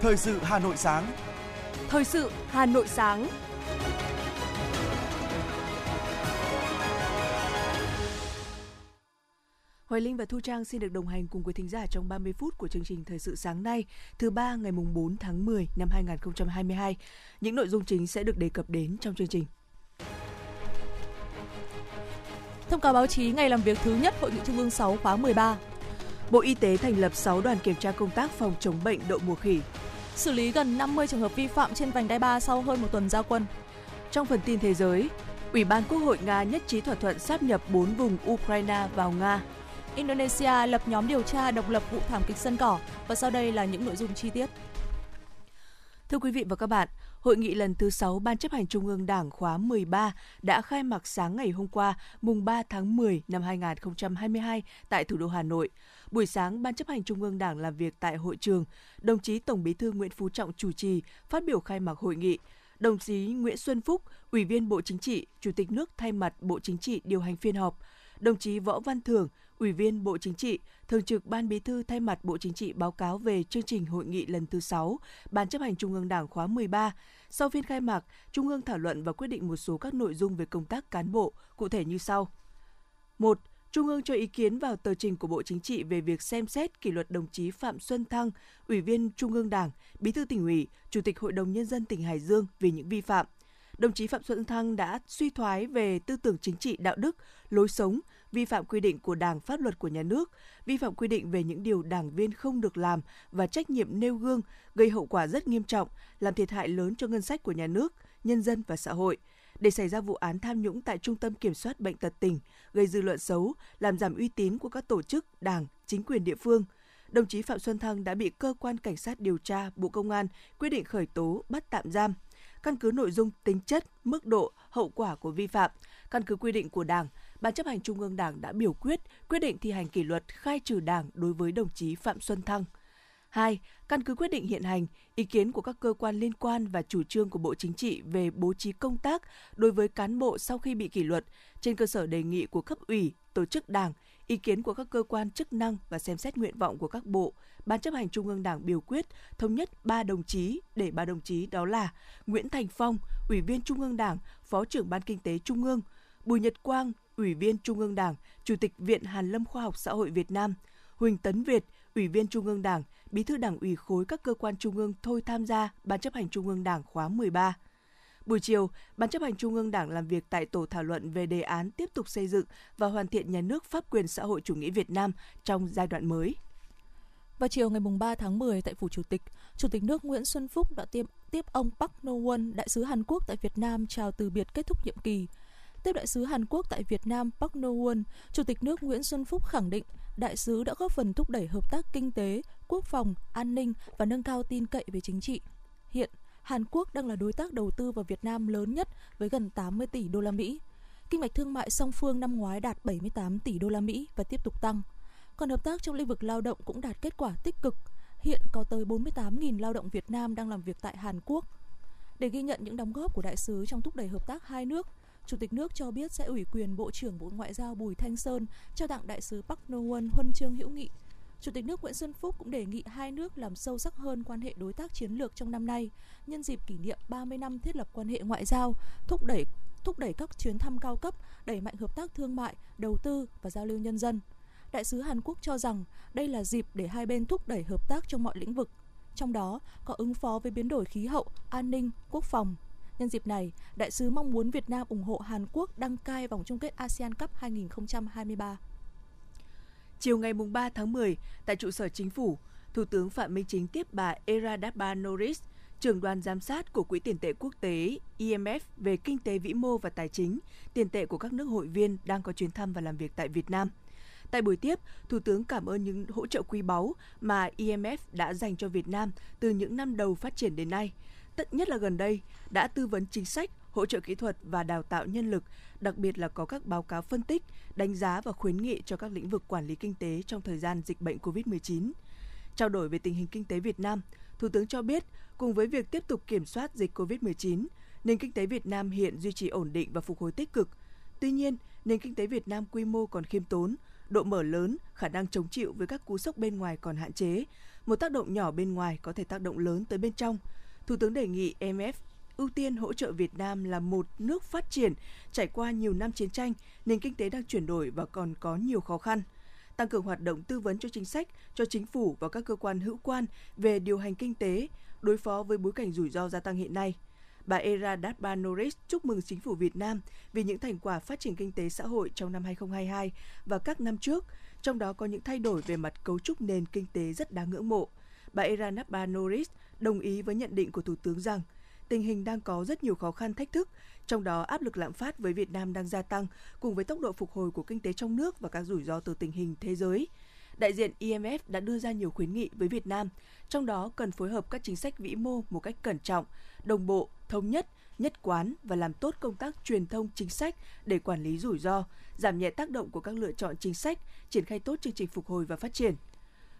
Thời sự Hà Nội sáng. Thời sự Hà Nội sáng. Hoài Linh và Thu Trang xin được đồng hành cùng quý thính giả trong 30 phút của chương trình Thời sự sáng nay, thứ ba ngày mùng 4 tháng 10 năm 2022. Những nội dung chính sẽ được đề cập đến trong chương trình. Thông cáo báo chí ngày làm việc thứ nhất Hội nghị Trung ương 6 khóa 13. Bộ Y tế thành lập 6 đoàn kiểm tra công tác phòng chống bệnh đậu mùa khỉ. Xử lý gần 50 trường hợp vi phạm trên vành đai 3 sau hơn một tuần giao quân. Trong phần tin thế giới, Ủy ban Quốc hội Nga nhất trí thỏa thuận sáp nhập 4 vùng Ukraine vào Nga. Indonesia lập nhóm điều tra độc lập vụ thảm kịch sân cỏ và sau đây là những nội dung chi tiết. Thưa quý vị và các bạn, Hội nghị lần thứ 6 Ban chấp hành Trung ương Đảng khóa 13 đã khai mạc sáng ngày hôm qua, mùng 3 tháng 10 năm 2022 tại thủ đô Hà Nội. Buổi sáng, Ban chấp hành Trung ương Đảng làm việc tại hội trường, đồng chí Tổng Bí thư Nguyễn Phú Trọng chủ trì, phát biểu khai mạc hội nghị. Đồng chí Nguyễn Xuân Phúc, Ủy viên Bộ Chính trị, Chủ tịch nước thay mặt Bộ Chính trị điều hành phiên họp. Đồng chí Võ Văn Thưởng, Ủy viên Bộ Chính trị, Thường trực Ban Bí thư thay mặt Bộ Chính trị báo cáo về chương trình hội nghị lần thứ 6, Ban chấp hành Trung ương Đảng khóa 13. Sau phiên khai mạc, Trung ương thảo luận và quyết định một số các nội dung về công tác cán bộ, cụ thể như sau. 1. Trung ương cho ý kiến vào tờ trình của Bộ Chính trị về việc xem xét kỷ luật đồng chí Phạm Xuân Thăng, Ủy viên Trung ương Đảng, Bí thư tỉnh ủy, Chủ tịch Hội đồng Nhân dân tỉnh Hải Dương vì những vi phạm. Đồng chí Phạm Xuân Thăng đã suy thoái về tư tưởng chính trị đạo đức, lối sống, vi phạm quy định của Đảng, pháp luật của nhà nước, vi phạm quy định về những điều đảng viên không được làm và trách nhiệm nêu gương, gây hậu quả rất nghiêm trọng, làm thiệt hại lớn cho ngân sách của nhà nước, nhân dân và xã hội để xảy ra vụ án tham nhũng tại Trung tâm Kiểm soát Bệnh tật tỉnh, gây dư luận xấu, làm giảm uy tín của các tổ chức, đảng, chính quyền địa phương. Đồng chí Phạm Xuân Thăng đã bị cơ quan cảnh sát điều tra Bộ Công an quyết định khởi tố, bắt tạm giam. Căn cứ nội dung, tính chất, mức độ, hậu quả của vi phạm, căn cứ quy định của Đảng, Ban chấp hành Trung ương Đảng đã biểu quyết quyết định thi hành kỷ luật khai trừ Đảng đối với đồng chí Phạm Xuân Thăng. 2. Căn cứ quyết định hiện hành, ý kiến của các cơ quan liên quan và chủ trương của Bộ Chính trị về bố trí công tác đối với cán bộ sau khi bị kỷ luật trên cơ sở đề nghị của cấp ủy, tổ chức đảng, ý kiến của các cơ quan chức năng và xem xét nguyện vọng của các bộ, Ban chấp hành Trung ương Đảng biểu quyết thống nhất ba đồng chí để ba đồng chí đó là Nguyễn Thành Phong, Ủy viên Trung ương Đảng, Phó trưởng Ban Kinh tế Trung ương, Bùi Nhật Quang, Ủy viên Trung ương Đảng, Chủ tịch Viện Hàn Lâm Khoa học Xã hội Việt Nam, Huỳnh Tấn Việt, Ủy viên Trung ương Đảng, Bí thư Đảng ủy khối các cơ quan trung ương thôi tham gia Ban chấp hành Trung ương Đảng khóa 13. Buổi chiều, Ban chấp hành Trung ương Đảng làm việc tại tổ thảo luận về đề án tiếp tục xây dựng và hoàn thiện nhà nước pháp quyền xã hội chủ nghĩa Việt Nam trong giai đoạn mới. Vào chiều ngày 3 tháng 10 tại Phủ Chủ tịch, Chủ tịch nước Nguyễn Xuân Phúc đã tiếp, tiếp ông Park No-won, đại sứ Hàn Quốc tại Việt Nam chào từ biệt kết thúc nhiệm kỳ. Tiếp đại sứ Hàn Quốc tại Việt Nam Park No-won, Chủ tịch nước Nguyễn Xuân Phúc khẳng định đại sứ đã góp phần thúc đẩy hợp tác kinh tế, quốc phòng, an ninh và nâng cao tin cậy về chính trị. Hiện, Hàn Quốc đang là đối tác đầu tư vào Việt Nam lớn nhất với gần 80 tỷ đô la Mỹ. Kinh mạch thương mại song phương năm ngoái đạt 78 tỷ đô la Mỹ và tiếp tục tăng. Còn hợp tác trong lĩnh vực lao động cũng đạt kết quả tích cực. Hiện có tới 48.000 lao động Việt Nam đang làm việc tại Hàn Quốc. Để ghi nhận những đóng góp của đại sứ trong thúc đẩy hợp tác hai nước, Chủ tịch nước cho biết sẽ ủy quyền Bộ trưởng Bộ Ngoại giao Bùi Thanh Sơn trao tặng đại sứ Park No-won huân chương hữu nghị. Chủ tịch nước Nguyễn Xuân Phúc cũng đề nghị hai nước làm sâu sắc hơn quan hệ đối tác chiến lược trong năm nay, nhân dịp kỷ niệm 30 năm thiết lập quan hệ ngoại giao, thúc đẩy thúc đẩy các chuyến thăm cao cấp, đẩy mạnh hợp tác thương mại, đầu tư và giao lưu nhân dân. Đại sứ Hàn Quốc cho rằng đây là dịp để hai bên thúc đẩy hợp tác trong mọi lĩnh vực, trong đó có ứng phó với biến đổi khí hậu, an ninh, quốc phòng, Nhân dịp này, đại sứ mong muốn Việt Nam ủng hộ Hàn Quốc đăng cai vòng chung kết ASEAN Cup 2023. Chiều ngày 3 tháng 10, tại trụ sở chính phủ, Thủ tướng Phạm Minh Chính tiếp bà Eradaba Norris, trưởng đoàn giám sát của Quỹ tiền tệ quốc tế IMF về kinh tế vĩ mô và tài chính, tiền tệ của các nước hội viên đang có chuyến thăm và làm việc tại Việt Nam. Tại buổi tiếp, Thủ tướng cảm ơn những hỗ trợ quý báu mà IMF đã dành cho Việt Nam từ những năm đầu phát triển đến nay – tất nhất là gần đây đã tư vấn chính sách, hỗ trợ kỹ thuật và đào tạo nhân lực, đặc biệt là có các báo cáo phân tích, đánh giá và khuyến nghị cho các lĩnh vực quản lý kinh tế trong thời gian dịch bệnh COVID-19. Trao đổi về tình hình kinh tế Việt Nam, Thủ tướng cho biết, cùng với việc tiếp tục kiểm soát dịch COVID-19, nền kinh tế Việt Nam hiện duy trì ổn định và phục hồi tích cực. Tuy nhiên, nền kinh tế Việt Nam quy mô còn khiêm tốn, độ mở lớn, khả năng chống chịu với các cú sốc bên ngoài còn hạn chế, một tác động nhỏ bên ngoài có thể tác động lớn tới bên trong. Thủ tướng đề nghị IMF ưu tiên hỗ trợ Việt Nam là một nước phát triển, trải qua nhiều năm chiến tranh, nền kinh tế đang chuyển đổi và còn có nhiều khó khăn. Tăng cường hoạt động tư vấn cho chính sách, cho chính phủ và các cơ quan hữu quan về điều hành kinh tế, đối phó với bối cảnh rủi ro gia tăng hiện nay. Bà Era Datba Norris chúc mừng chính phủ Việt Nam vì những thành quả phát triển kinh tế xã hội trong năm 2022 và các năm trước, trong đó có những thay đổi về mặt cấu trúc nền kinh tế rất đáng ngưỡng mộ. Bà Era Datba Norris đồng ý với nhận định của Thủ tướng rằng tình hình đang có rất nhiều khó khăn thách thức, trong đó áp lực lạm phát với Việt Nam đang gia tăng cùng với tốc độ phục hồi của kinh tế trong nước và các rủi ro từ tình hình thế giới. Đại diện IMF đã đưa ra nhiều khuyến nghị với Việt Nam, trong đó cần phối hợp các chính sách vĩ mô một cách cẩn trọng, đồng bộ, thống nhất, nhất quán và làm tốt công tác truyền thông chính sách để quản lý rủi ro, giảm nhẹ tác động của các lựa chọn chính sách, triển khai tốt chương trình phục hồi và phát triển.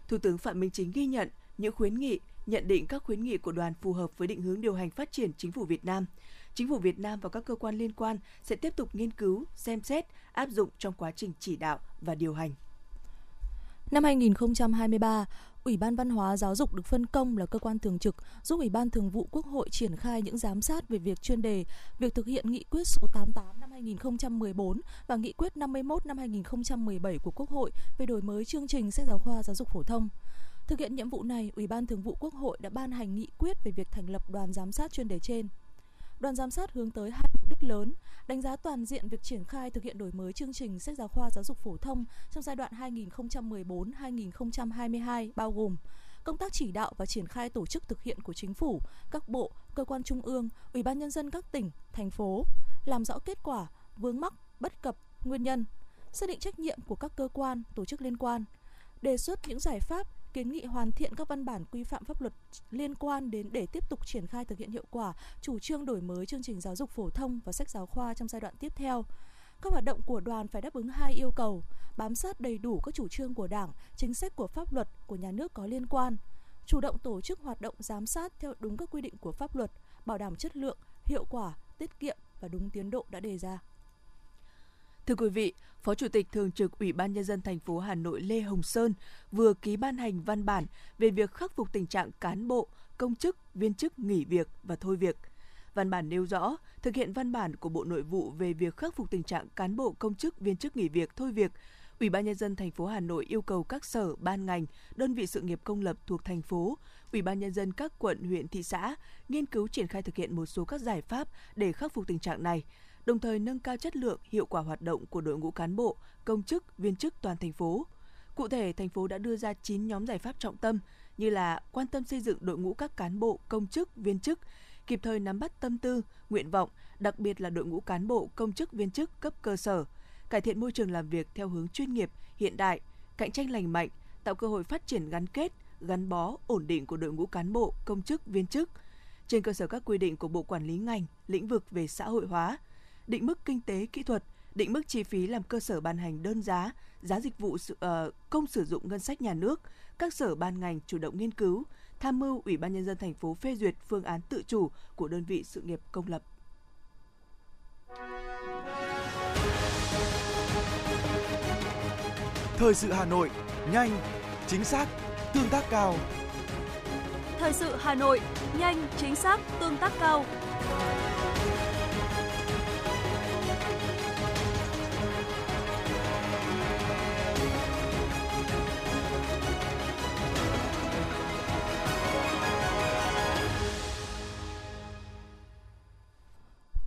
Thủ tướng Phạm Minh Chính ghi nhận những khuyến nghị, nhận định các khuyến nghị của đoàn phù hợp với định hướng điều hành phát triển chính phủ Việt Nam. Chính phủ Việt Nam và các cơ quan liên quan sẽ tiếp tục nghiên cứu, xem xét, áp dụng trong quá trình chỉ đạo và điều hành. Năm 2023, Ủy ban Văn hóa Giáo dục được phân công là cơ quan thường trực giúp Ủy ban Thường vụ Quốc hội triển khai những giám sát về việc chuyên đề, việc thực hiện nghị quyết số 88 năm 2014 và nghị quyết 51 năm 2017 của Quốc hội về đổi mới chương trình sách giáo khoa giáo dục phổ thông. Thực hiện nhiệm vụ này, Ủy ban Thường vụ Quốc hội đã ban hành nghị quyết về việc thành lập đoàn giám sát chuyên đề trên. Đoàn giám sát hướng tới hai mục đích lớn, đánh giá toàn diện việc triển khai thực hiện đổi mới chương trình sách giáo khoa giáo dục phổ thông trong giai đoạn 2014-2022 bao gồm công tác chỉ đạo và triển khai tổ chức thực hiện của chính phủ, các bộ, cơ quan trung ương, ủy ban nhân dân các tỉnh, thành phố, làm rõ kết quả, vướng mắc, bất cập, nguyên nhân, xác định trách nhiệm của các cơ quan, tổ chức liên quan, đề xuất những giải pháp kiến nghị hoàn thiện các văn bản quy phạm pháp luật liên quan đến để tiếp tục triển khai thực hiện hiệu quả chủ trương đổi mới chương trình giáo dục phổ thông và sách giáo khoa trong giai đoạn tiếp theo. Các hoạt động của đoàn phải đáp ứng hai yêu cầu: bám sát đầy đủ các chủ trương của Đảng, chính sách của pháp luật của nhà nước có liên quan, chủ động tổ chức hoạt động giám sát theo đúng các quy định của pháp luật, bảo đảm chất lượng, hiệu quả, tiết kiệm và đúng tiến độ đã đề ra. Thưa quý vị, Phó Chủ tịch Thường trực Ủy ban Nhân dân thành phố Hà Nội Lê Hồng Sơn vừa ký ban hành văn bản về việc khắc phục tình trạng cán bộ, công chức, viên chức nghỉ việc và thôi việc. Văn bản nêu rõ, thực hiện văn bản của Bộ Nội vụ về việc khắc phục tình trạng cán bộ, công chức, viên chức nghỉ việc, thôi việc, Ủy ban nhân dân thành phố Hà Nội yêu cầu các sở, ban ngành, đơn vị sự nghiệp công lập thuộc thành phố, Ủy ban nhân dân các quận, huyện, thị xã nghiên cứu triển khai thực hiện một số các giải pháp để khắc phục tình trạng này, đồng thời nâng cao chất lượng, hiệu quả hoạt động của đội ngũ cán bộ, công chức, viên chức toàn thành phố. Cụ thể, thành phố đã đưa ra 9 nhóm giải pháp trọng tâm như là quan tâm xây dựng đội ngũ các cán bộ, công chức, viên chức, kịp thời nắm bắt tâm tư, nguyện vọng, đặc biệt là đội ngũ cán bộ, công chức, viên chức cấp cơ sở, cải thiện môi trường làm việc theo hướng chuyên nghiệp, hiện đại, cạnh tranh lành mạnh, tạo cơ hội phát triển gắn kết, gắn bó, ổn định của đội ngũ cán bộ, công chức, viên chức. Trên cơ sở các quy định của Bộ Quản lý ngành, lĩnh vực về xã hội hóa, định mức kinh tế kỹ thuật, định mức chi phí làm cơ sở ban hành đơn giá, giá dịch vụ sự, uh, công sử dụng ngân sách nhà nước, các sở ban ngành chủ động nghiên cứu, tham mưu Ủy ban nhân dân thành phố phê duyệt phương án tự chủ của đơn vị sự nghiệp công lập. Thời sự Hà Nội, nhanh, chính xác, tương tác cao. Thời sự Hà Nội, nhanh, chính xác, tương tác cao.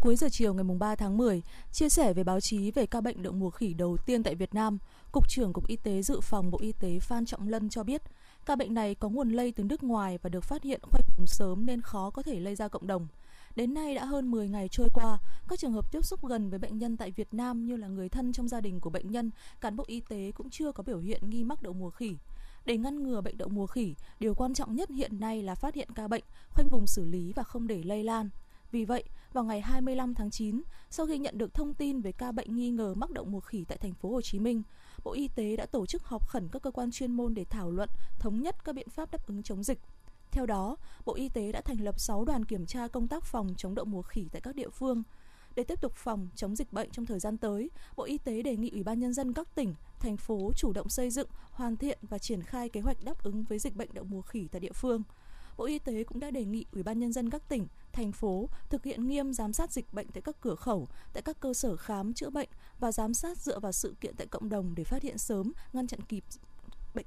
Cuối giờ chiều ngày 3 tháng 10, chia sẻ về báo chí về ca bệnh đậu mùa khỉ đầu tiên tại Việt Nam, Cục trưởng Cục Y tế Dự phòng Bộ Y tế Phan Trọng Lân cho biết, ca bệnh này có nguồn lây từ nước ngoài và được phát hiện khoanh vùng sớm nên khó có thể lây ra cộng đồng. Đến nay đã hơn 10 ngày trôi qua, các trường hợp tiếp xúc gần với bệnh nhân tại Việt Nam như là người thân trong gia đình của bệnh nhân, cán bộ y tế cũng chưa có biểu hiện nghi mắc đậu mùa khỉ. Để ngăn ngừa bệnh đậu mùa khỉ, điều quan trọng nhất hiện nay là phát hiện ca bệnh, khoanh vùng xử lý và không để lây lan. Vì vậy, vào ngày 25 tháng 9, sau khi nhận được thông tin về ca bệnh nghi ngờ mắc đậu mùa khỉ tại thành phố Hồ Chí Minh, Bộ Y tế đã tổ chức họp khẩn các cơ quan chuyên môn để thảo luận, thống nhất các biện pháp đáp ứng chống dịch. Theo đó, Bộ Y tế đã thành lập 6 đoàn kiểm tra công tác phòng chống đậu mùa khỉ tại các địa phương. Để tiếp tục phòng chống dịch bệnh trong thời gian tới, Bộ Y tế đề nghị Ủy ban nhân dân các tỉnh, thành phố chủ động xây dựng, hoàn thiện và triển khai kế hoạch đáp ứng với dịch bệnh đậu mùa khỉ tại địa phương. Bộ Y tế cũng đã đề nghị Ủy ban nhân dân các tỉnh, thành phố thực hiện nghiêm giám sát dịch bệnh tại các cửa khẩu, tại các cơ sở khám chữa bệnh và giám sát dựa vào sự kiện tại cộng đồng để phát hiện sớm, ngăn chặn kịp bệnh.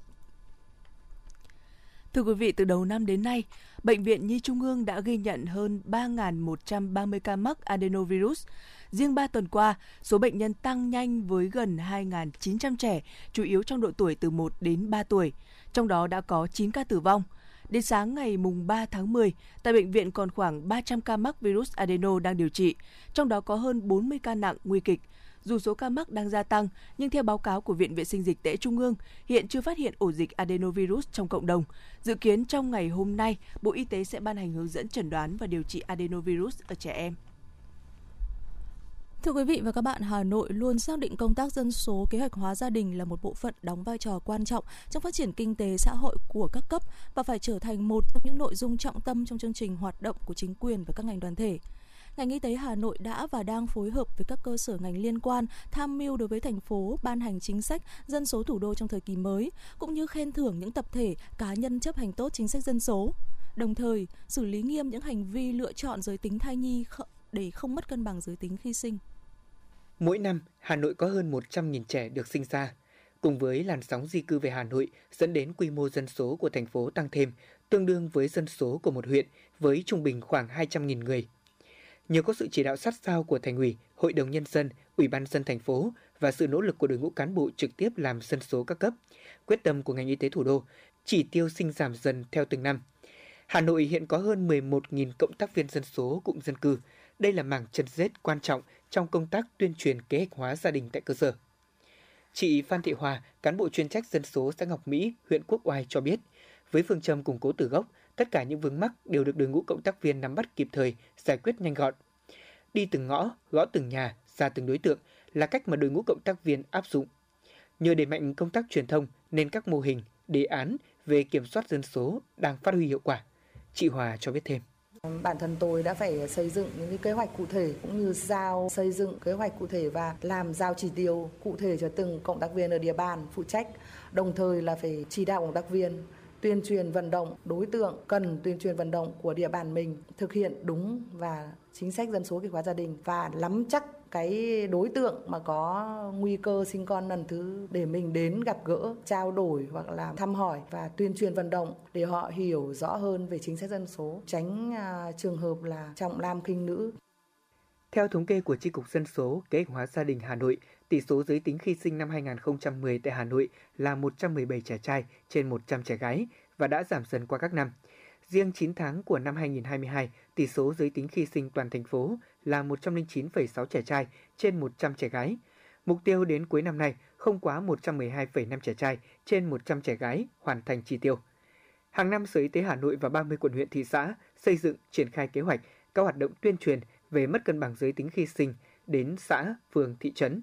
Thưa quý vị, từ đầu năm đến nay, Bệnh viện Nhi Trung ương đã ghi nhận hơn 3.130 ca mắc adenovirus. Riêng 3 tuần qua, số bệnh nhân tăng nhanh với gần 2.900 trẻ, chủ yếu trong độ tuổi từ 1 đến 3 tuổi. Trong đó đã có 9 ca tử vong. Đến sáng ngày mùng 3 tháng 10, tại bệnh viện còn khoảng 300 ca mắc virus adeno đang điều trị, trong đó có hơn 40 ca nặng nguy kịch. Dù số ca mắc đang gia tăng, nhưng theo báo cáo của Viện Vệ sinh Dịch tễ Trung ương, hiện chưa phát hiện ổ dịch adenovirus trong cộng đồng. Dự kiến trong ngày hôm nay, Bộ Y tế sẽ ban hành hướng dẫn chẩn đoán và điều trị adenovirus ở trẻ em. Thưa quý vị và các bạn, Hà Nội luôn xác định công tác dân số kế hoạch hóa gia đình là một bộ phận đóng vai trò quan trọng trong phát triển kinh tế xã hội của các cấp và phải trở thành một trong những nội dung trọng tâm trong chương trình hoạt động của chính quyền và các ngành đoàn thể ngành y tế Hà Nội đã và đang phối hợp với các cơ sở ngành liên quan tham mưu đối với thành phố ban hành chính sách dân số thủ đô trong thời kỳ mới, cũng như khen thưởng những tập thể, cá nhân chấp hành tốt chính sách dân số. Đồng thời, xử lý nghiêm những hành vi lựa chọn giới tính thai nhi để không mất cân bằng giới tính khi sinh. Mỗi năm, Hà Nội có hơn 100.000 trẻ được sinh ra. Cùng với làn sóng di cư về Hà Nội dẫn đến quy mô dân số của thành phố tăng thêm, tương đương với dân số của một huyện với trung bình khoảng 200.000 người. Nhờ có sự chỉ đạo sát sao của Thành ủy, Hội đồng Nhân dân, Ủy ban dân thành phố và sự nỗ lực của đội ngũ cán bộ trực tiếp làm dân số các cấp, quyết tâm của ngành y tế thủ đô, chỉ tiêu sinh giảm dần theo từng năm. Hà Nội hiện có hơn 11.000 cộng tác viên dân số cụm dân cư. Đây là mảng chân rết quan trọng trong công tác tuyên truyền kế hoạch hóa gia đình tại cơ sở. Chị Phan Thị Hòa, cán bộ chuyên trách dân số xã Ngọc Mỹ, huyện Quốc Oai cho biết, với phương châm củng cố từ gốc, tất cả những vướng mắc đều được đội ngũ cộng tác viên nắm bắt kịp thời, giải quyết nhanh gọn. Đi từng ngõ, gõ từng nhà, ra từng đối tượng là cách mà đội ngũ cộng tác viên áp dụng. Nhờ đẩy mạnh công tác truyền thông nên các mô hình, đề án về kiểm soát dân số đang phát huy hiệu quả. Chị Hòa cho biết thêm. Bản thân tôi đã phải xây dựng những cái kế hoạch cụ thể cũng như giao, xây dựng kế hoạch cụ thể và làm giao chỉ tiêu cụ thể cho từng cộng tác viên ở địa bàn phụ trách. Đồng thời là phải chỉ đạo cộng tác viên tuyên truyền vận động, đối tượng cần tuyên truyền vận động của địa bàn mình thực hiện đúng và chính sách dân số kế hoạch gia đình và nắm chắc cái đối tượng mà có nguy cơ sinh con lần thứ để mình đến gặp gỡ, trao đổi hoặc là thăm hỏi và tuyên truyền vận động để họ hiểu rõ hơn về chính sách dân số, tránh à, trường hợp là trọng nam khinh nữ. Theo thống kê của tri cục Dân số, Kế hoạch hóa gia đình Hà Nội, tỷ số giới tính khi sinh năm 2010 tại Hà Nội là 117 trẻ trai trên 100 trẻ gái và đã giảm dần qua các năm. Riêng 9 tháng của năm 2022, tỷ số giới tính khi sinh toàn thành phố là 109,6 trẻ trai trên 100 trẻ gái. Mục tiêu đến cuối năm nay không quá 112,5 trẻ trai trên 100 trẻ gái hoàn thành chỉ tiêu. Hàng năm Sở Y tế Hà Nội và 30 quận huyện thị xã xây dựng triển khai kế hoạch các hoạt động tuyên truyền về mất cân bằng giới tính khi sinh đến xã, phường, thị trấn.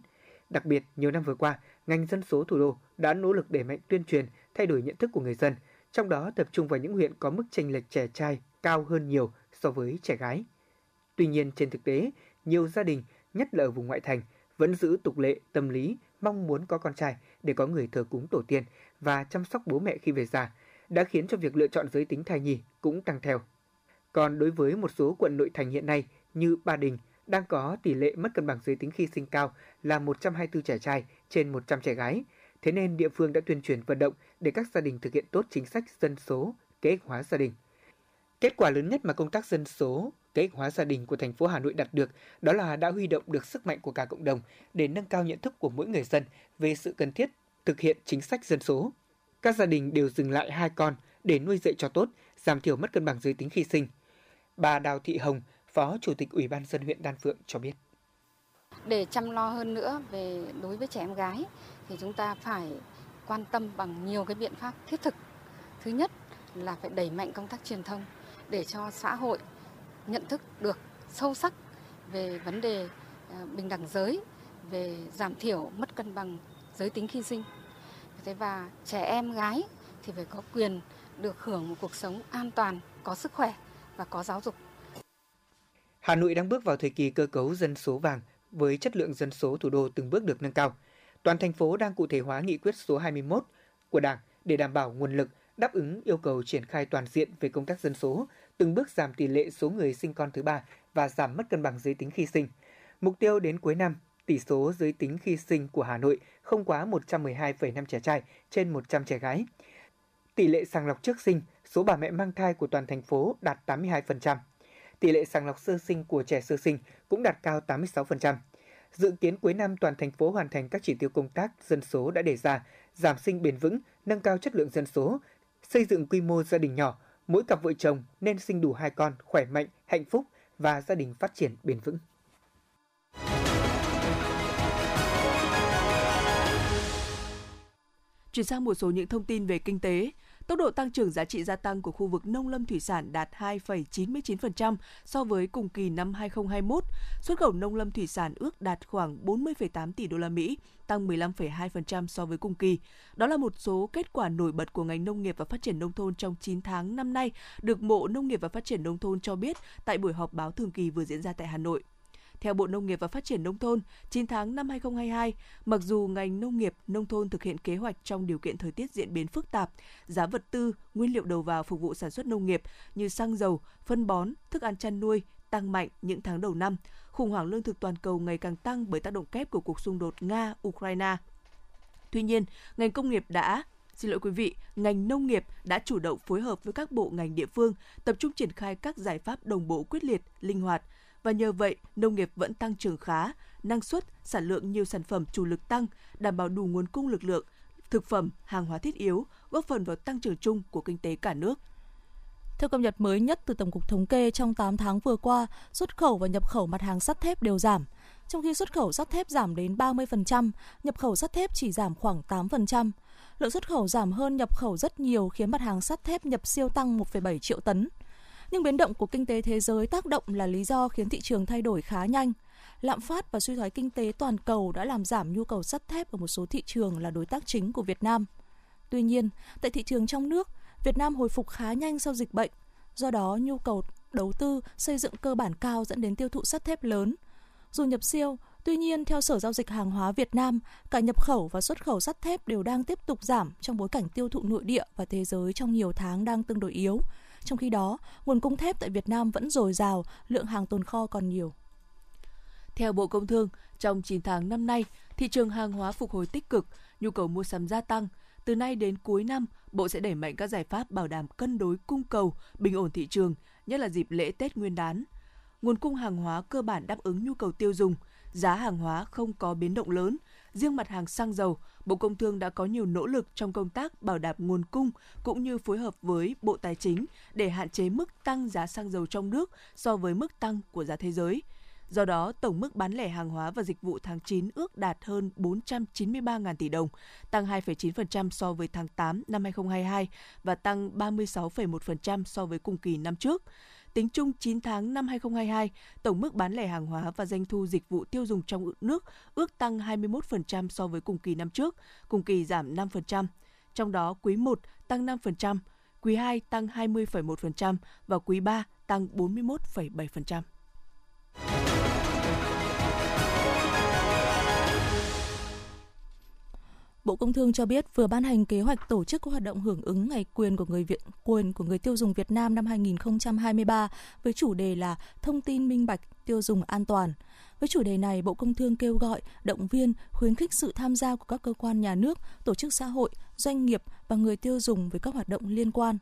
Đặc biệt, nhiều năm vừa qua, ngành dân số thủ đô đã nỗ lực đẩy mạnh tuyên truyền, thay đổi nhận thức của người dân, trong đó tập trung vào những huyện có mức chênh lệch trẻ trai cao hơn nhiều so với trẻ gái. Tuy nhiên, trên thực tế, nhiều gia đình, nhất là ở vùng ngoại thành, vẫn giữ tục lệ, tâm lý, mong muốn có con trai để có người thờ cúng tổ tiên và chăm sóc bố mẹ khi về già, đã khiến cho việc lựa chọn giới tính thai nhi cũng tăng theo. Còn đối với một số quận nội thành hiện nay như Ba Đình đang có tỷ lệ mất cân bằng giới tính khi sinh cao là 124 trẻ trai trên 100 trẻ gái. Thế nên địa phương đã tuyên truyền vận động để các gia đình thực hiện tốt chính sách dân số, kế hoạch hóa gia đình. Kết quả lớn nhất mà công tác dân số, kế hoạch hóa gia đình của thành phố Hà Nội đạt được đó là đã huy động được sức mạnh của cả cộng đồng để nâng cao nhận thức của mỗi người dân về sự cần thiết thực hiện chính sách dân số. Các gia đình đều dừng lại hai con để nuôi dạy cho tốt, giảm thiểu mất cân bằng giới tính khi sinh. Bà Đào Thị Hồng, Phó Chủ tịch Ủy ban dân huyện Đan Phượng cho biết. Để chăm lo hơn nữa về đối với trẻ em gái thì chúng ta phải quan tâm bằng nhiều cái biện pháp thiết thực. Thứ nhất là phải đẩy mạnh công tác truyền thông để cho xã hội nhận thức được sâu sắc về vấn đề ờ, bình đẳng giới, về giảm thiểu mất cân bằng giới tính khi sinh. Thế và trẻ em gái thì phải có quyền được hưởng một cuộc sống an toàn, có sức khỏe và có giáo dục. Hà Nội đang bước vào thời kỳ cơ cấu dân số vàng với chất lượng dân số thủ đô từng bước được nâng cao. toàn thành phố đang cụ thể hóa nghị quyết số 21 của Đảng để đảm bảo nguồn lực đáp ứng yêu cầu triển khai toàn diện về công tác dân số, từng bước giảm tỷ lệ số người sinh con thứ ba và giảm mất cân bằng giới tính khi sinh. Mục tiêu đến cuối năm, tỷ số giới tính khi sinh của Hà Nội không quá 112,5 trẻ trai trên 100 trẻ gái. Tỷ lệ sàng lọc trước sinh, số bà mẹ mang thai của toàn thành phố đạt 82%. Tỷ lệ sàng lọc sơ sinh của trẻ sơ sinh cũng đạt cao 86%. Dự kiến cuối năm toàn thành phố hoàn thành các chỉ tiêu công tác dân số đã đề ra, giảm sinh bền vững, nâng cao chất lượng dân số, xây dựng quy mô gia đình nhỏ, mỗi cặp vợ chồng nên sinh đủ hai con khỏe mạnh, hạnh phúc và gia đình phát triển bền vững. Chuyển sang một số những thông tin về kinh tế. Tốc độ tăng trưởng giá trị gia tăng của khu vực nông lâm thủy sản đạt 2,99% so với cùng kỳ năm 2021. Xuất khẩu nông lâm thủy sản ước đạt khoảng 40,8 tỷ đô la Mỹ, tăng 15,2% so với cùng kỳ. Đó là một số kết quả nổi bật của ngành nông nghiệp và phát triển nông thôn trong 9 tháng năm nay, được Bộ Nông nghiệp và Phát triển nông thôn cho biết tại buổi họp báo thường kỳ vừa diễn ra tại Hà Nội. Theo Bộ Nông nghiệp và Phát triển Nông thôn, 9 tháng năm 2022, mặc dù ngành nông nghiệp, nông thôn thực hiện kế hoạch trong điều kiện thời tiết diễn biến phức tạp, giá vật tư, nguyên liệu đầu vào phục vụ sản xuất nông nghiệp như xăng dầu, phân bón, thức ăn chăn nuôi tăng mạnh những tháng đầu năm, khủng hoảng lương thực toàn cầu ngày càng tăng bởi tác động kép của cuộc xung đột Nga-Ukraine. Tuy nhiên, ngành công nghiệp đã Xin lỗi quý vị, ngành nông nghiệp đã chủ động phối hợp với các bộ ngành địa phương, tập trung triển khai các giải pháp đồng bộ quyết liệt, linh hoạt, và nhờ vậy nông nghiệp vẫn tăng trưởng khá, năng suất, sản lượng nhiều sản phẩm chủ lực tăng, đảm bảo đủ nguồn cung lực lượng, thực phẩm, hàng hóa thiết yếu, góp phần vào tăng trưởng chung của kinh tế cả nước. Theo cập nhật mới nhất từ Tổng cục Thống kê, trong 8 tháng vừa qua, xuất khẩu và nhập khẩu mặt hàng sắt thép đều giảm. Trong khi xuất khẩu sắt thép giảm đến 30%, nhập khẩu sắt thép chỉ giảm khoảng 8%. Lượng xuất khẩu giảm hơn nhập khẩu rất nhiều khiến mặt hàng sắt thép nhập siêu tăng 1,7 triệu tấn. Nhưng biến động của kinh tế thế giới tác động là lý do khiến thị trường thay đổi khá nhanh. Lạm phát và suy thoái kinh tế toàn cầu đã làm giảm nhu cầu sắt thép ở một số thị trường là đối tác chính của Việt Nam. Tuy nhiên, tại thị trường trong nước, Việt Nam hồi phục khá nhanh sau dịch bệnh. Do đó, nhu cầu đầu tư xây dựng cơ bản cao dẫn đến tiêu thụ sắt thép lớn. Dù nhập siêu, Tuy nhiên, theo Sở Giao dịch Hàng hóa Việt Nam, cả nhập khẩu và xuất khẩu sắt thép đều đang tiếp tục giảm trong bối cảnh tiêu thụ nội địa và thế giới trong nhiều tháng đang tương đối yếu, trong khi đó, nguồn cung thép tại Việt Nam vẫn dồi dào, lượng hàng tồn kho còn nhiều. Theo Bộ Công Thương, trong 9 tháng năm nay, thị trường hàng hóa phục hồi tích cực, nhu cầu mua sắm gia tăng. Từ nay đến cuối năm, Bộ sẽ đẩy mạnh các giải pháp bảo đảm cân đối cung cầu, bình ổn thị trường, nhất là dịp lễ Tết Nguyên đán. Nguồn cung hàng hóa cơ bản đáp ứng nhu cầu tiêu dùng, giá hàng hóa không có biến động lớn. Riêng mặt hàng xăng dầu, Bộ Công Thương đã có nhiều nỗ lực trong công tác bảo đảm nguồn cung cũng như phối hợp với Bộ Tài chính để hạn chế mức tăng giá xăng dầu trong nước so với mức tăng của giá thế giới. Do đó, tổng mức bán lẻ hàng hóa và dịch vụ tháng 9 ước đạt hơn 493.000 tỷ đồng, tăng 2,9% so với tháng 8 năm 2022 và tăng 36,1% so với cùng kỳ năm trước. Tính chung 9 tháng năm 2022, tổng mức bán lẻ hàng hóa và doanh thu dịch vụ tiêu dùng trong nước ước tăng 21% so với cùng kỳ năm trước, cùng kỳ giảm 5%. Trong đó quý 1 tăng 5%, quý 2 tăng 20,1% và quý 3 tăng 41,7%. Bộ Công Thương cho biết vừa ban hành kế hoạch tổ chức các hoạt động hưởng ứng ngày quyền của người Việt quyền của người tiêu dùng Việt Nam năm 2023 với chủ đề là thông tin minh bạch, tiêu dùng an toàn. Với chủ đề này, Bộ Công Thương kêu gọi, động viên, khuyến khích sự tham gia của các cơ quan nhà nước, tổ chức xã hội, doanh nghiệp và người tiêu dùng với các hoạt động liên quan.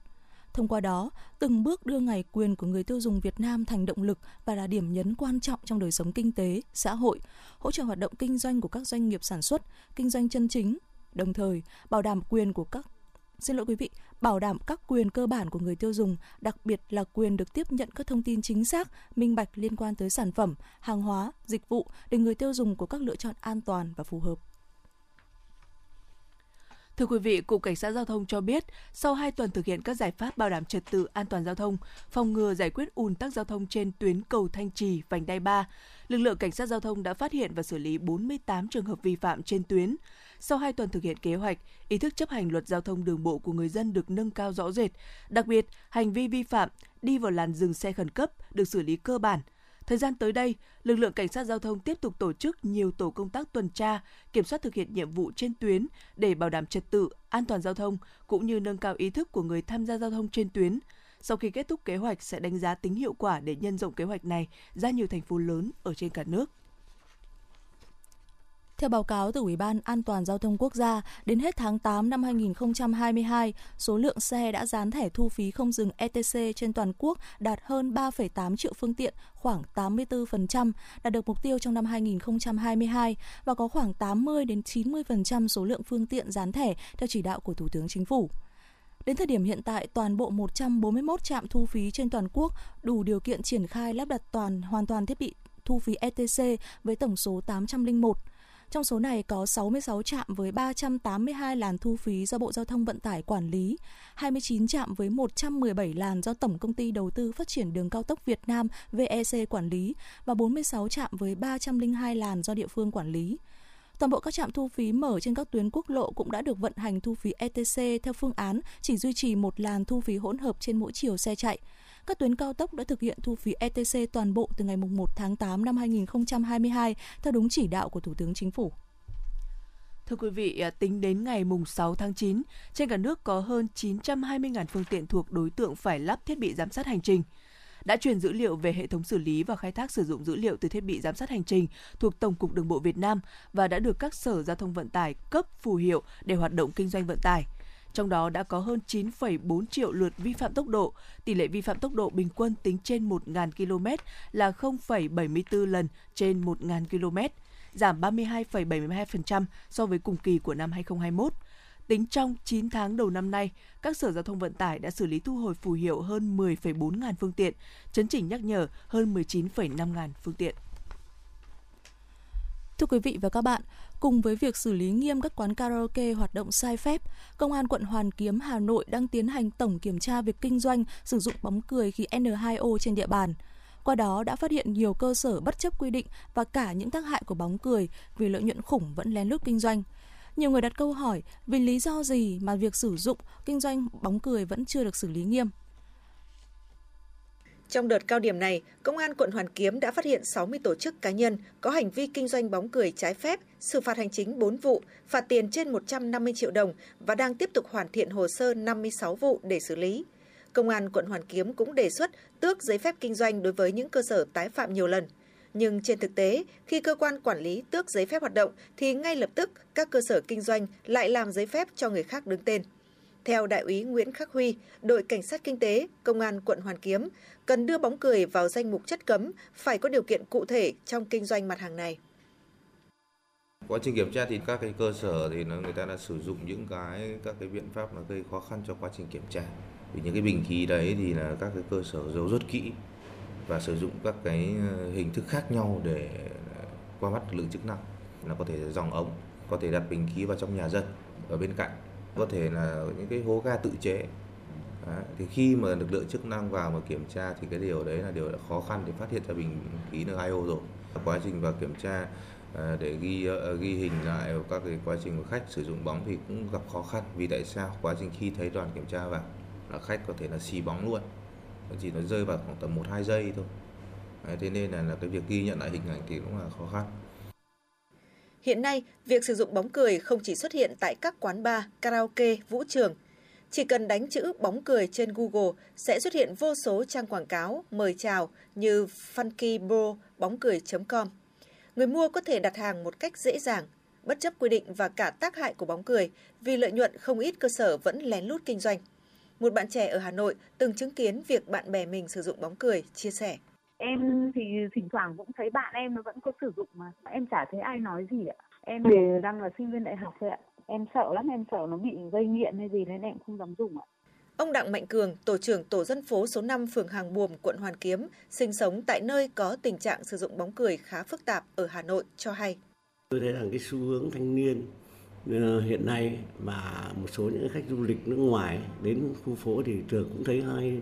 Thông qua đó, từng bước đưa ngày quyền của người tiêu dùng Việt Nam thành động lực và là điểm nhấn quan trọng trong đời sống kinh tế, xã hội, hỗ trợ hoạt động kinh doanh của các doanh nghiệp sản xuất, kinh doanh chân chính, đồng thời bảo đảm quyền của các xin lỗi quý vị, bảo đảm các quyền cơ bản của người tiêu dùng, đặc biệt là quyền được tiếp nhận các thông tin chính xác, minh bạch liên quan tới sản phẩm, hàng hóa, dịch vụ để người tiêu dùng có các lựa chọn an toàn và phù hợp. Thưa quý vị, Cục Cảnh sát Giao thông cho biết, sau 2 tuần thực hiện các giải pháp bảo đảm trật tự an toàn giao thông, phòng ngừa giải quyết ùn tắc giao thông trên tuyến cầu Thanh Trì, vành đai 3, lực lượng Cảnh sát Giao thông đã phát hiện và xử lý 48 trường hợp vi phạm trên tuyến. Sau 2 tuần thực hiện kế hoạch, ý thức chấp hành luật giao thông đường bộ của người dân được nâng cao rõ rệt. Đặc biệt, hành vi vi phạm đi vào làn dừng xe khẩn cấp được xử lý cơ bản. Thời gian tới đây, lực lượng cảnh sát giao thông tiếp tục tổ chức nhiều tổ công tác tuần tra, kiểm soát thực hiện nhiệm vụ trên tuyến để bảo đảm trật tự, an toàn giao thông cũng như nâng cao ý thức của người tham gia giao thông trên tuyến. Sau khi kết thúc kế hoạch sẽ đánh giá tính hiệu quả để nhân rộng kế hoạch này ra nhiều thành phố lớn ở trên cả nước. Theo báo cáo từ Ủy ban An toàn Giao thông Quốc gia, đến hết tháng 8 năm 2022, số lượng xe đã dán thẻ thu phí không dừng ETC trên toàn quốc đạt hơn 3,8 triệu phương tiện, khoảng 84%, đạt được mục tiêu trong năm 2022 và có khoảng 80 đến 90% số lượng phương tiện dán thẻ theo chỉ đạo của Thủ tướng Chính phủ. Đến thời điểm hiện tại, toàn bộ 141 trạm thu phí trên toàn quốc đủ điều kiện triển khai lắp đặt toàn hoàn toàn thiết bị thu phí ETC với tổng số 801. Trong số này có 66 trạm với 382 làn thu phí do Bộ Giao thông Vận tải quản lý, 29 trạm với 117 làn do Tổng Công ty Đầu tư Phát triển Đường Cao tốc Việt Nam VEC quản lý và 46 trạm với 302 làn do địa phương quản lý. Toàn bộ các trạm thu phí mở trên các tuyến quốc lộ cũng đã được vận hành thu phí ETC theo phương án chỉ duy trì một làn thu phí hỗn hợp trên mỗi chiều xe chạy. Các tuyến cao tốc đã thực hiện thu phí ETC toàn bộ từ ngày 1 tháng 8 năm 2022 theo đúng chỉ đạo của Thủ tướng Chính phủ. Thưa quý vị, à, tính đến ngày mùng 6 tháng 9, trên cả nước có hơn 920.000 phương tiện thuộc đối tượng phải lắp thiết bị giám sát hành trình đã truyền dữ liệu về hệ thống xử lý và khai thác sử dụng dữ liệu từ thiết bị giám sát hành trình thuộc Tổng cục Đường bộ Việt Nam và đã được các sở giao thông vận tải cấp phù hiệu để hoạt động kinh doanh vận tải. Trong đó đã có hơn 9,4 triệu lượt vi phạm tốc độ, tỷ lệ vi phạm tốc độ bình quân tính trên 1.000 km là 0,74 lần trên 1.000 km, giảm 32,72% so với cùng kỳ của năm 2021 Tính trong 9 tháng đầu năm nay, các sở giao thông vận tải đã xử lý thu hồi phù hiệu hơn 10,4 ngàn phương tiện, chấn chỉnh nhắc nhở hơn 19,5 ngàn phương tiện. Thưa quý vị và các bạn, cùng với việc xử lý nghiêm các quán karaoke hoạt động sai phép, Công an quận Hoàn Kiếm, Hà Nội đang tiến hành tổng kiểm tra việc kinh doanh sử dụng bóng cười khí N2O trên địa bàn. Qua đó đã phát hiện nhiều cơ sở bất chấp quy định và cả những tác hại của bóng cười vì lợi nhuận khủng vẫn lén lút kinh doanh. Nhiều người đặt câu hỏi vì lý do gì mà việc sử dụng, kinh doanh bóng cười vẫn chưa được xử lý nghiêm. Trong đợt cao điểm này, Công an quận Hoàn Kiếm đã phát hiện 60 tổ chức cá nhân có hành vi kinh doanh bóng cười trái phép, xử phạt hành chính 4 vụ, phạt tiền trên 150 triệu đồng và đang tiếp tục hoàn thiện hồ sơ 56 vụ để xử lý. Công an quận Hoàn Kiếm cũng đề xuất tước giấy phép kinh doanh đối với những cơ sở tái phạm nhiều lần. Nhưng trên thực tế, khi cơ quan quản lý tước giấy phép hoạt động thì ngay lập tức các cơ sở kinh doanh lại làm giấy phép cho người khác đứng tên. Theo đại úy Nguyễn Khắc Huy, đội cảnh sát kinh tế, công an quận Hoàn Kiếm cần đưa bóng cười vào danh mục chất cấm, phải có điều kiện cụ thể trong kinh doanh mặt hàng này. Quá trình kiểm tra thì các cái cơ sở thì nó người ta đã sử dụng những cái các cái biện pháp là gây khó khăn cho quá trình kiểm tra. Vì những cái bình khí đấy thì là các cái cơ sở giấu rất kỹ và sử dụng các cái ờ, hình thức khác nhau để ờ, qua mắt lực lượng chức năng là có thể dòng ống có thể đặt bình khí vào trong nhà dân ở bên cạnh có thể là những cái hố ga tự chế Đấy. thì khi mà lực lượng chức năng vào mà kiểm tra thì cái điều đấy là điều đã khó khăn để phát hiện ra bình khí N2O rồi quá trình vào kiểm tra à, để ghi ờ, ghi hình lại các cái quá trình của khách sử dụng bóng thì cũng gặp khó khăn vì tại sao quá trình khi thấy đoàn kiểm tra vào là khách có thể là xì bóng luôn chỉ nó rơi vào khoảng tầm 1 2 giây thôi. Đấy, thế nên là, là cái việc ghi nhận lại hình ảnh thì cũng là khó khăn. Hiện nay, việc sử dụng bóng cười không chỉ xuất hiện tại các quán bar, karaoke, vũ trường. Chỉ cần đánh chữ bóng cười trên Google sẽ xuất hiện vô số trang quảng cáo mời chào như funkybro bóng cười.com. Người mua có thể đặt hàng một cách dễ dàng, bất chấp quy định và cả tác hại của bóng cười, vì lợi nhuận không ít cơ sở vẫn lén lút kinh doanh. Một bạn trẻ ở Hà Nội từng chứng kiến việc bạn bè mình sử dụng bóng cười, chia sẻ. Em thì thỉnh thoảng cũng thấy bạn em nó vẫn có sử dụng mà em chả thấy ai nói gì ạ. Em thì đang là sinh viên đại học thôi ạ. Em sợ lắm, em sợ nó bị gây nghiện hay gì nên em không dám dùng ạ. Ông Đặng Mạnh Cường, tổ trưởng tổ dân phố số 5 phường Hàng Buồm, quận Hoàn Kiếm, sinh sống tại nơi có tình trạng sử dụng bóng cười khá phức tạp ở Hà Nội cho hay. Tôi thấy rằng cái xu hướng thanh niên Ờ, hiện nay mà một số những khách du lịch nước ngoài đến khu phố thì thường cũng thấy hay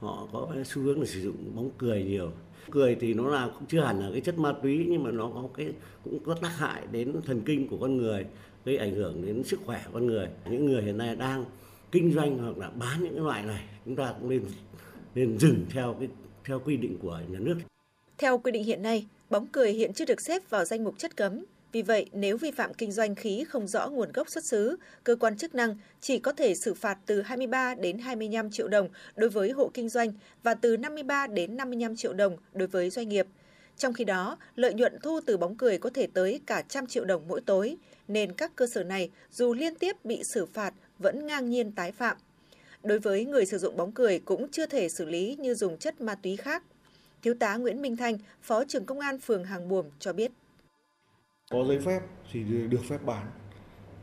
họ có cái xu hướng là sử dụng bóng cười nhiều. Cười thì nó là cũng chưa hẳn là cái chất ma túy nhưng mà nó có cái cũng có tác hại đến thần kinh của con người gây ảnh hưởng đến sức khỏe của con người. Những người hiện nay đang kinh doanh hoặc là bán những cái loại này chúng ta cũng nên nên dừng theo cái theo quy định của nhà nước. Theo quy định hiện nay, bóng cười hiện chưa được xếp vào danh mục chất cấm. Vì vậy, nếu vi phạm kinh doanh khí không rõ nguồn gốc xuất xứ, cơ quan chức năng chỉ có thể xử phạt từ 23 đến 25 triệu đồng đối với hộ kinh doanh và từ 53 đến 55 triệu đồng đối với doanh nghiệp. Trong khi đó, lợi nhuận thu từ bóng cười có thể tới cả trăm triệu đồng mỗi tối, nên các cơ sở này dù liên tiếp bị xử phạt vẫn ngang nhiên tái phạm. Đối với người sử dụng bóng cười cũng chưa thể xử lý như dùng chất ma túy khác. Thiếu tá Nguyễn Minh Thanh, Phó trưởng Công an phường Hàng Buồm cho biết. Có giấy phép thì được phép bán.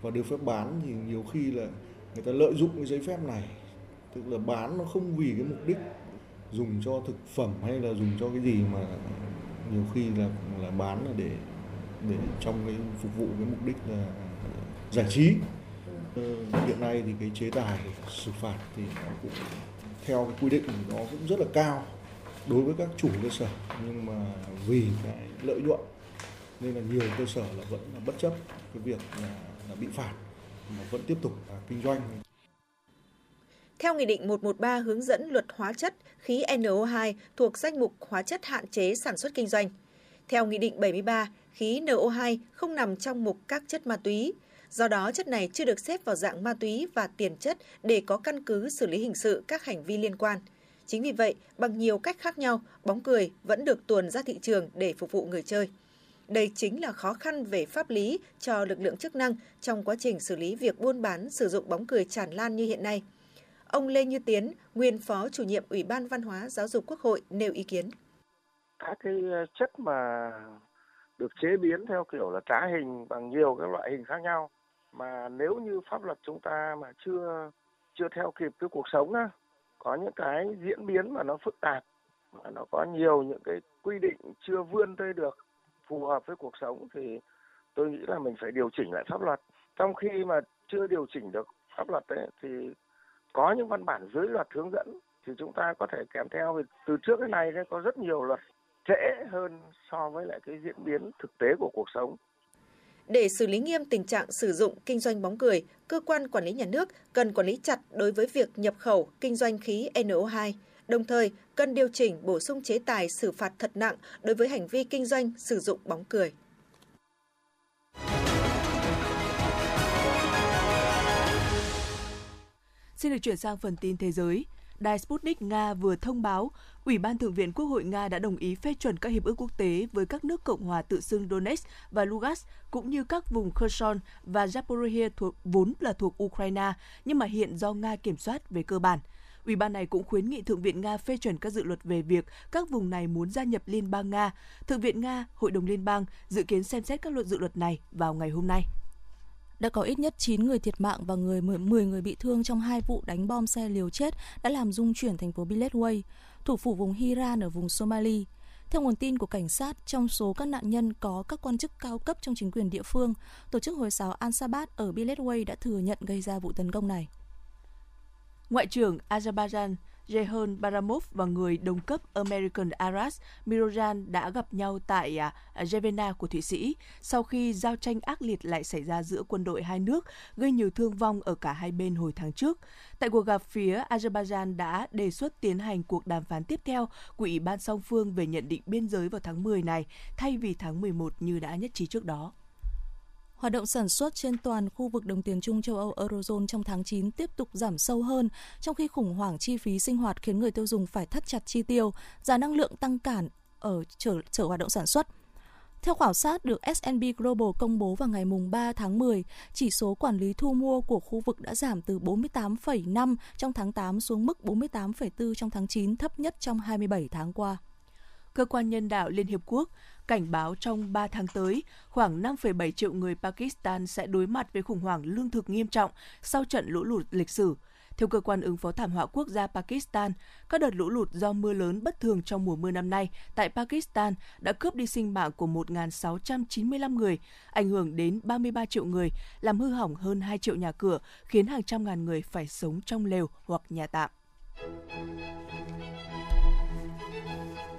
Và được phép bán thì nhiều khi là người ta lợi dụng cái giấy phép này. Tức là bán nó không vì cái mục đích dùng cho thực phẩm hay là dùng cho cái gì mà nhiều khi là là bán là để để trong cái phục vụ cái mục đích là giải trí ờ, hiện nay thì cái chế tài xử phạt thì nó cũng theo cái quy định nó cũng rất là cao đối với các chủ cơ sở nhưng mà vì cái lợi nhuận nên là nhiều cơ sở là vẫn là bất chấp cái việc là, là bị phạt mà vẫn tiếp tục là kinh doanh theo Nghị định 113 hướng dẫn luật hóa chất khí NO2 thuộc danh mục hóa chất hạn chế sản xuất kinh doanh. Theo Nghị định 73, khí NO2 không nằm trong mục các chất ma túy. Do đó, chất này chưa được xếp vào dạng ma túy và tiền chất để có căn cứ xử lý hình sự các hành vi liên quan. Chính vì vậy, bằng nhiều cách khác nhau, bóng cười vẫn được tuồn ra thị trường để phục vụ người chơi. Đây chính là khó khăn về pháp lý cho lực lượng chức năng trong quá trình xử lý việc buôn bán sử dụng bóng cười tràn lan như hiện nay. Ông Lê Như Tiến, nguyên phó chủ nhiệm Ủy ban Văn hóa Giáo dục Quốc hội nêu ý kiến. Các cái ờ, chất mà được chế biến theo kiểu là trá hình bằng nhiều các loại hình khác nhau mà nếu như pháp luật chúng ta mà chưa chưa theo kịp cái cuộc sống á có những cái diễn biến mà nó phức tạp mà nó có nhiều những cái quy định chưa vươn tới được phù hợp với cuộc sống thì tôi nghĩ là mình phải điều chỉnh lại pháp luật. Trong khi mà chưa điều chỉnh được pháp luật ấy thì có những văn bản dưới luật hướng dẫn thì chúng ta có thể kèm theo. Vì từ trước đến nay có rất nhiều luật trễ hơn so với lại cái diễn biến thực tế của cuộc sống. Để xử lý nghiêm tình trạng sử dụng kinh doanh bóng cười, cơ quan quản lý nhà nước cần quản lý chặt đối với việc nhập khẩu kinh doanh khí NO2, đồng thời cần điều chỉnh bổ sung chế tài xử phạt thật nặng đối với hành vi kinh doanh sử dụng bóng cười. Xin được chuyển sang phần tin thế giới. Đài Sputnik Nga vừa thông báo, Ủy ban Thượng viện Quốc hội Nga đã đồng ý phê chuẩn các hiệp ước quốc tế với các nước Cộng hòa tự xưng Donetsk và Lugansk, cũng như các vùng Kherson và Zaporizhia thuộc vốn là thuộc Ukraine, nhưng mà hiện do Nga kiểm soát về cơ bản. Ủy ban này cũng khuyến nghị Thượng viện Nga phê chuẩn các dự luật về việc các vùng này muốn gia nhập Liên bang Nga. Thượng viện Nga, Hội đồng Liên bang dự kiến xem xét các luật dự luật này vào ngày hôm nay đã có ít nhất 9 người thiệt mạng và người 10 người bị thương trong hai vụ đánh bom xe liều chết đã làm rung chuyển thành phố Biletway, thủ phủ vùng Hiran ở vùng Somali. Theo nguồn tin của cảnh sát, trong số các nạn nhân có các quan chức cao cấp trong chính quyền địa phương, tổ chức hồi giáo Al-Shabaab ở Biletway đã thừa nhận gây ra vụ tấn công này. Ngoại trưởng Azerbaijan Jehon Baramov và người đồng cấp American Aras Mirojan đã gặp nhau tại à, Jevena của Thụy Sĩ sau khi giao tranh ác liệt lại xảy ra giữa quân đội hai nước, gây nhiều thương vong ở cả hai bên hồi tháng trước. Tại cuộc gặp, phía Azerbaijan đã đề xuất tiến hành cuộc đàm phán tiếp theo của Ủy ban song phương về nhận định biên giới vào tháng 10 này, thay vì tháng 11 như đã nhất trí trước đó. Hoạt động sản xuất trên toàn khu vực đồng tiền chung châu Âu Eurozone trong tháng 9 tiếp tục giảm sâu hơn, trong khi khủng hoảng chi phí sinh hoạt khiến người tiêu dùng phải thắt chặt chi tiêu, giá năng lượng tăng cản ở trở, trở hoạt động sản xuất. Theo khảo sát được S&P Global công bố vào ngày 3 tháng 10, chỉ số quản lý thu mua của khu vực đã giảm từ 48,5 trong tháng 8 xuống mức 48,4 trong tháng 9, thấp nhất trong 27 tháng qua. Cơ quan nhân đạo Liên Hiệp Quốc cảnh báo trong 3 tháng tới, khoảng 5,7 triệu người Pakistan sẽ đối mặt với khủng hoảng lương thực nghiêm trọng sau trận lũ lụt lịch sử. Theo cơ quan ứng phó thảm họa quốc gia Pakistan, các đợt lũ lụt do mưa lớn bất thường trong mùa mưa năm nay tại Pakistan đã cướp đi sinh mạng của 1.695 người, ảnh hưởng đến 33 triệu người, làm hư hỏng hơn 2 triệu nhà cửa, khiến hàng trăm ngàn người phải sống trong lều hoặc nhà tạm.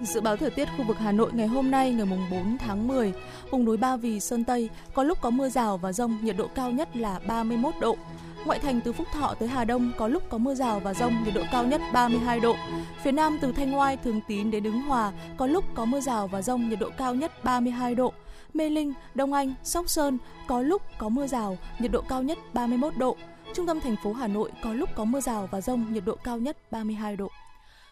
Dự báo thời tiết khu vực Hà Nội ngày hôm nay ngày 4 tháng 10, vùng núi Ba Vì, Sơn Tây có lúc có mưa rào và rông, nhiệt độ cao nhất là 31 độ. Ngoại thành từ Phúc Thọ tới Hà Đông có lúc có mưa rào và rông, nhiệt độ cao nhất 32 độ. Phía Nam từ Thanh Oai, Thường Tín đến Đứng Hòa có lúc có mưa rào và rông, nhiệt độ cao nhất 32 độ. Mê Linh, Đông Anh, Sóc Sơn có lúc có mưa rào, nhiệt độ cao nhất 31 độ. Trung tâm thành phố Hà Nội có lúc có mưa rào và rông, nhiệt độ cao nhất 32 độ.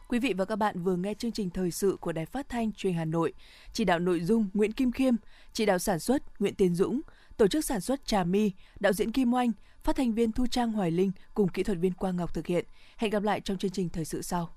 Quý vị và các bạn vừa nghe chương trình thời sự của Đài Phát thanh Truyền Hà Nội. Chỉ đạo nội dung Nguyễn Kim Khiêm, chỉ đạo sản xuất Nguyễn Tiến Dũng, tổ chức sản xuất Trà My, đạo diễn Kim Oanh, phát thanh viên Thu Trang Hoài Linh cùng kỹ thuật viên Quang Ngọc thực hiện. Hẹn gặp lại trong chương trình thời sự sau.